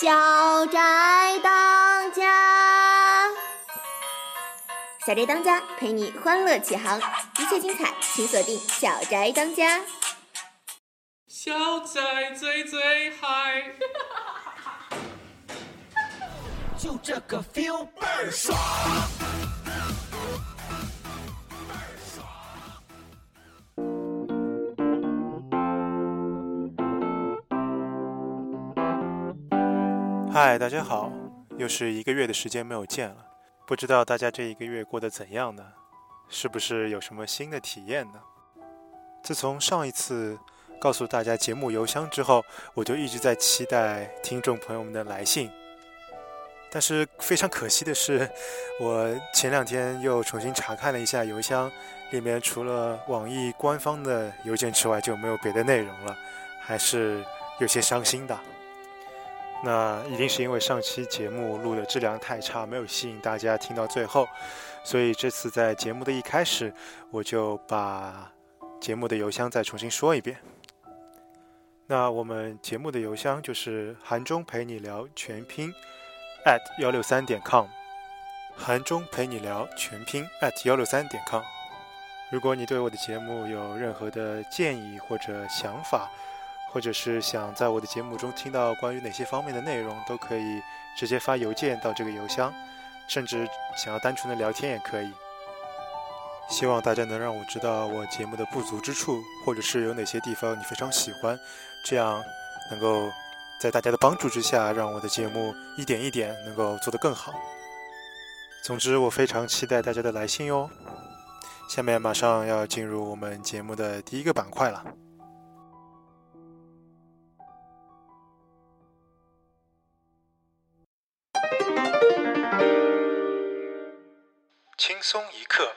小宅当家，小宅当家陪你欢乐启航，一切精彩请锁定小宅当家。小宅最最嗨，就这个 feel 倍儿爽。嗨，大家好，又是一个月的时间没有见了，不知道大家这一个月过得怎样呢？是不是有什么新的体验呢？自从上一次告诉大家节目邮箱之后，我就一直在期待听众朋友们的来信。但是非常可惜的是，我前两天又重新查看了一下邮箱，里面除了网易官方的邮件之外，就没有别的内容了，还是有些伤心的。那一定是因为上期节目录的质量太差，没有吸引大家听到最后，所以这次在节目的一开始，我就把节目的邮箱再重新说一遍。那我们节目的邮箱就是韩中陪你聊全拼 at 幺六三点 com，韩中陪你聊全拼 at 幺六三点 com。如果你对我的节目有任何的建议或者想法，或者是想在我的节目中听到关于哪些方面的内容，都可以直接发邮件到这个邮箱，甚至想要单纯的聊天也可以。希望大家能让我知道我节目的不足之处，或者是有哪些地方你非常喜欢，这样能够在大家的帮助之下，让我的节目一点一点能够做得更好。总之，我非常期待大家的来信哟。下面马上要进入我们节目的第一个板块了。轻松一刻，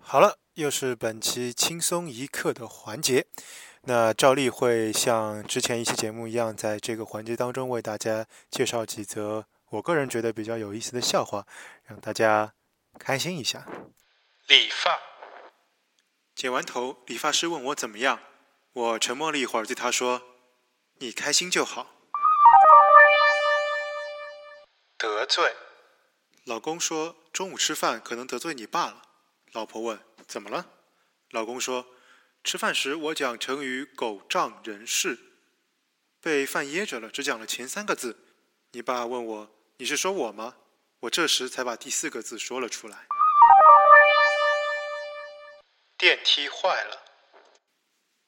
好了，又是本期轻松一刻的环节。那照例会像之前一期节目一样，在这个环节当中为大家介绍几则我个人觉得比较有意思的笑话，让大家开心一下。理发，剪完头，理发师问我怎么样，我沉默了一会儿，对他说：“你开心就好。”得罪。老公说：“中午吃饭可能得罪你爸了。”老婆问：“怎么了？”老公说：“吃饭时我讲成语‘狗仗人势’，被饭噎着了，只讲了前三个字。你爸问我：‘你是说我吗？’我这时才把第四个字说了出来。”电梯坏了，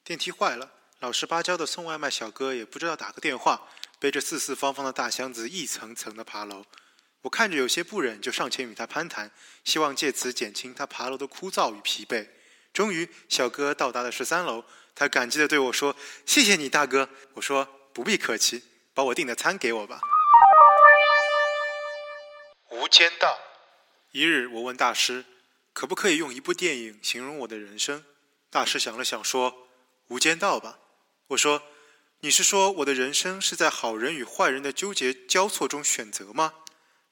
电梯坏了，老实巴交的送外卖小哥也不知道打个电话，背着四四方方的大箱子一层层的爬楼。我看着有些不忍，就上前与他攀谈，希望借此减轻他爬楼的枯燥与疲惫。终于，小哥到达了十三楼，他感激地对我说：“谢谢你，大哥。”我说：“不必客气，把我订的餐给我吧。”无间道。一日，我问大师：“可不可以用一部电影形容我的人生？”大师想了想说：“无间道吧。”我说：“你是说我的人生是在好人与坏人的纠结交错中选择吗？”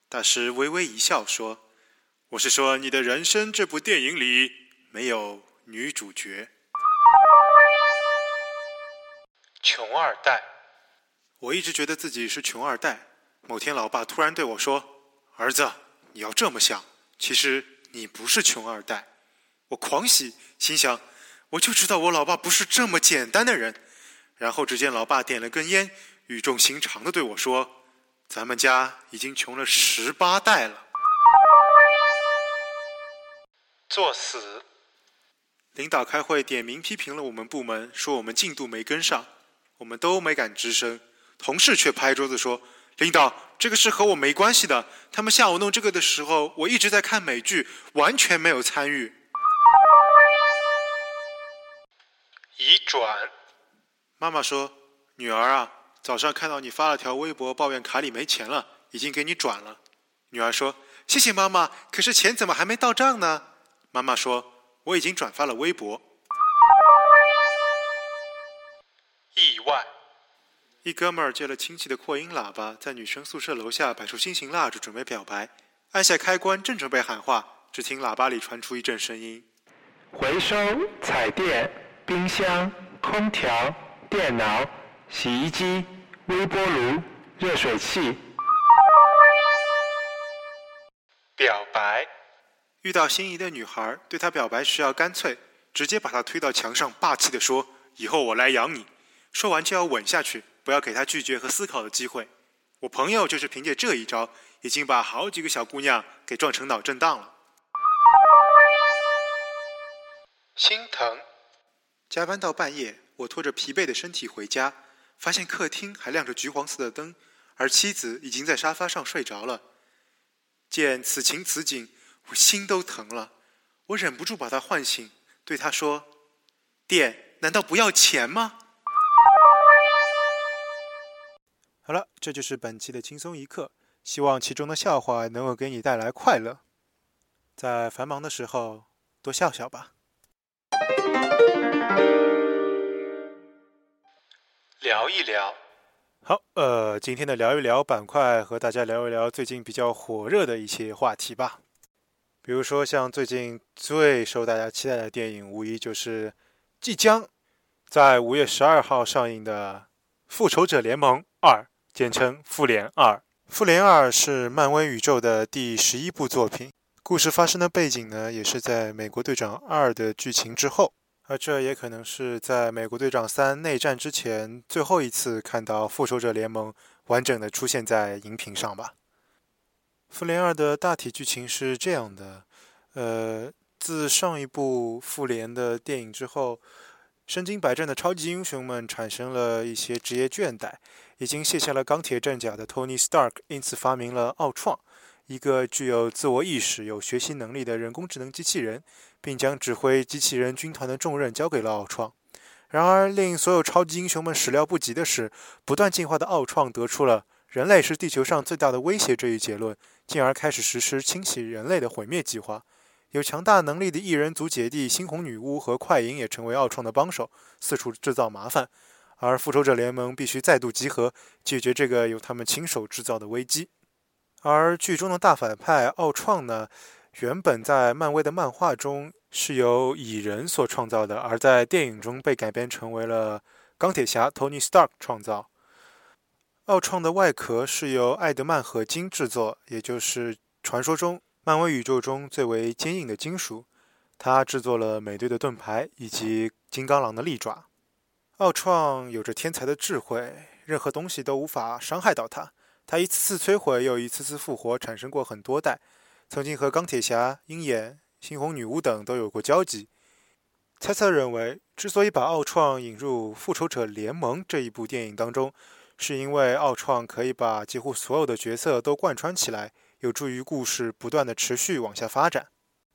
大师微微一笑说：“我是说，你的人生这部电影里没有女主角。”穷二代，我一直觉得自己是穷二代。某天，老爸突然对我说：“儿子，你要这么想，其实你不是穷二代。”我狂喜，心想：“我就知道我老爸不是这么简单的人。”然后，只见老爸点了根烟，语重心长的对我说。咱们家已经穷了十八代了。作死！领导开会点名批评了我们部门，说我们进度没跟上，我们都没敢吱声。同事却拍桌子说：“领导，这个事和我没关系的。他们下午弄这个的时候，我一直在看美剧，完全没有参与。”移转。妈妈说：“女儿啊。”早上看到你发了条微博，抱怨卡里没钱了，已经给你转了。女儿说：“谢谢妈妈，可是钱怎么还没到账呢？”妈妈说：“我已经转发了微博。”意外，一哥们儿借了亲戚的扩音喇叭，在女生宿舍楼下摆出心形蜡烛，准备表白。按下开关，正准备喊话，只听喇叭里传出一阵声音：“回收彩电、冰箱、空调、电脑。”洗衣机、微波炉、热水器。表白，遇到心仪的女孩，对她表白时要干脆，直接把她推到墙上，霸气地说：“以后我来养你。”说完就要吻下去，不要给她拒绝和思考的机会。我朋友就是凭借这一招，已经把好几个小姑娘给撞成脑震荡了。心疼。加班到半夜，我拖着疲惫的身体回家，发现客厅还亮着橘黄色的灯，而妻子已经在沙发上睡着了。见此情此景，我心都疼了。我忍不住把她唤醒，对她说：“电难道不要钱吗？”好了，这就是本期的轻松一刻，希望其中的笑话能够给你带来快乐。在繁忙的时候，多笑笑吧。聊一聊，好，呃，今天的聊一聊板块和大家聊一聊最近比较火热的一些话题吧。比如说，像最近最受大家期待的电影，无疑就是即将在五月十二号上映的《复仇者联盟二》，简称《复联二》。《复联二》是漫威宇宙的第十一部作品，故事发生的背景呢，也是在《美国队长二》的剧情之后。而这也可能是在美国队长三内战之前最后一次看到复仇者联盟完整的出现在荧屏上吧。复联二的大体剧情是这样的：呃，自上一部复联的电影之后，身经百战的超级英雄们产生了一些职业倦怠，已经卸下了钢铁战甲的 Tony Stark 因此发明了奥创，一个具有自我意识、有学习能力的人工智能机器人。并将指挥机器人军团的重任交给了奥创。然而，令所有超级英雄们始料不及的是，不断进化的奥创得出了“人类是地球上最大的威胁”这一结论，进而开始实施清洗人类的毁灭计划。有强大能力的异人族姐弟猩红女巫和快银也成为奥创的帮手，四处制造麻烦。而复仇者联盟必须再度集合，解决这个由他们亲手制造的危机。而剧中的大反派奥创呢？原本在漫威的漫画中是由蚁人所创造的，而在电影中被改编成为了钢铁侠 Tony Stark 创造。奥创的外壳是由艾德曼合金制作，也就是传说中漫威宇宙中最为坚硬的金属。他制作了美队的盾牌以及金刚狼的利爪。奥创有着天才的智慧，任何东西都无法伤害到他。他一次次摧毁，又一次次复活，产生过很多代。曾经和钢铁侠、鹰眼、猩红女巫等都有过交集。猜测认为，之所以把奥创引入《复仇者联盟》这一部电影当中，是因为奥创可以把几乎所有的角色都贯穿起来，有助于故事不断的持续往下发展。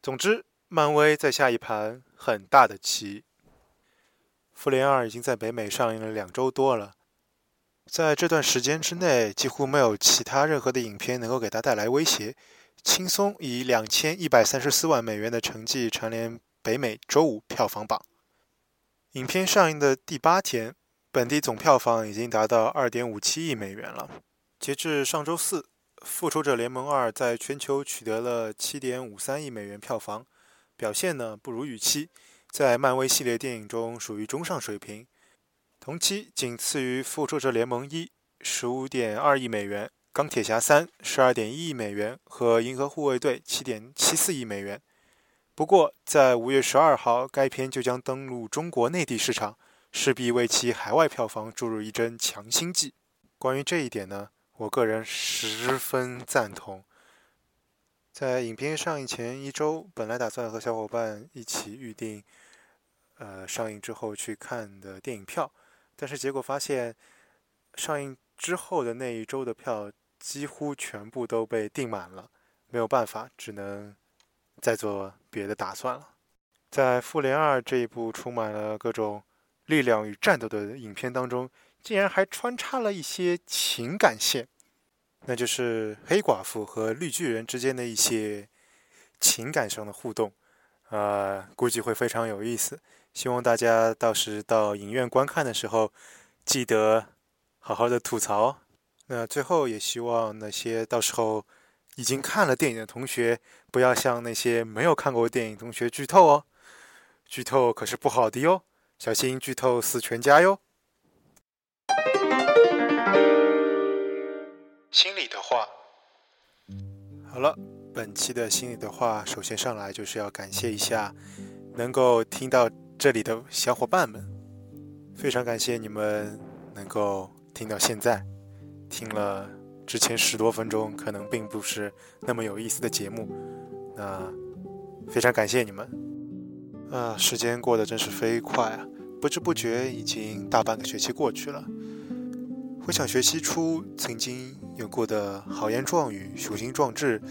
总之，漫威在下一盘很大的棋。《复联二》已经在北美上映了两周多了，在这段时间之内，几乎没有其他任何的影片能够给他带来威胁。轻松以两千一百三十四万美元的成绩蝉联北美周五票房榜。影片上映的第八天，本地总票房已经达到二点五七亿美元了。截至上周四，《复仇者联盟二》在全球取得了七点五三亿美元票房，表现呢不如预期，在漫威系列电影中属于中上水平。同期仅次于《复仇者联盟一》，十五点二亿美元。钢铁侠三十二点一亿美元和银河护卫队七点七四亿美元。不过，在五月十二号，该片就将登陆中国内地市场，势必为其海外票房注入一针强心剂。关于这一点呢，我个人十分赞同。在影片上映前一周，本来打算和小伙伴一起预定，呃，上映之后去看的电影票，但是结果发现，上映之后的那一周的票。几乎全部都被订满了，没有办法，只能再做别的打算了。在《复联二》这一部充满了各种力量与战斗的影片当中，竟然还穿插了一些情感线，那就是黑寡妇和绿巨人之间的一些情感上的互动，呃，估计会非常有意思。希望大家到时到影院观看的时候，记得好好的吐槽。那最后也希望那些到时候已经看了电影的同学，不要向那些没有看过电影同学剧透哦，剧透可是不好的哟，小心剧透死全家哟。心里的话。好了，本期的心里的话，首先上来就是要感谢一下能够听到这里的小伙伴们，非常感谢你们能够听到现在，听了之前十多分钟可能并不是那么有意思的节目，那非常感谢你们。啊，时间过得真是飞快啊！不知不觉已经大半个学期过去了。回想学期初曾经有过的豪言壮语、雄心壮志，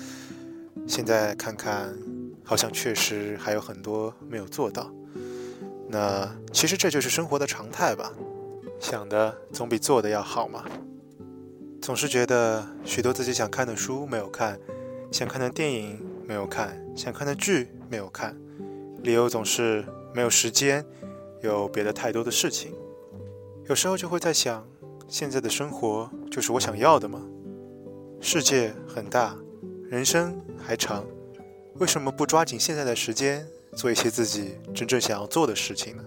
现在看看，好像确实还有很多没有做到。那其实这就是生活的常态吧。想的总比做的要好嘛。总是觉得许多自己想看的书没有看，想看的电影没有看，想看的剧没有看。理由总是没有时间，有别的太多的事情。有时候就会在想，现在的生活就是我想要的吗？世界很大，人生还长，为什么不抓紧现在的时间，做一些自己真正想要做的事情呢？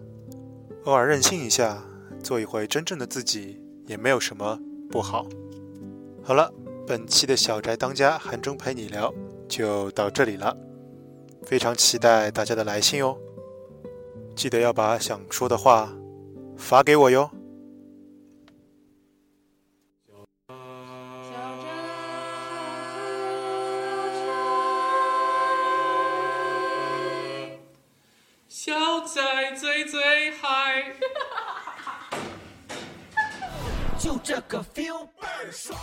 偶尔任性一下，做一回真正的自己，也没有什么不好。好了，本期的小宅当家韩中陪你聊就到这里了。非常期待大家的来信哦！记得要把想说的话发给我哟。小宅，小宅最最嗨。就这个 feel 倍儿爽。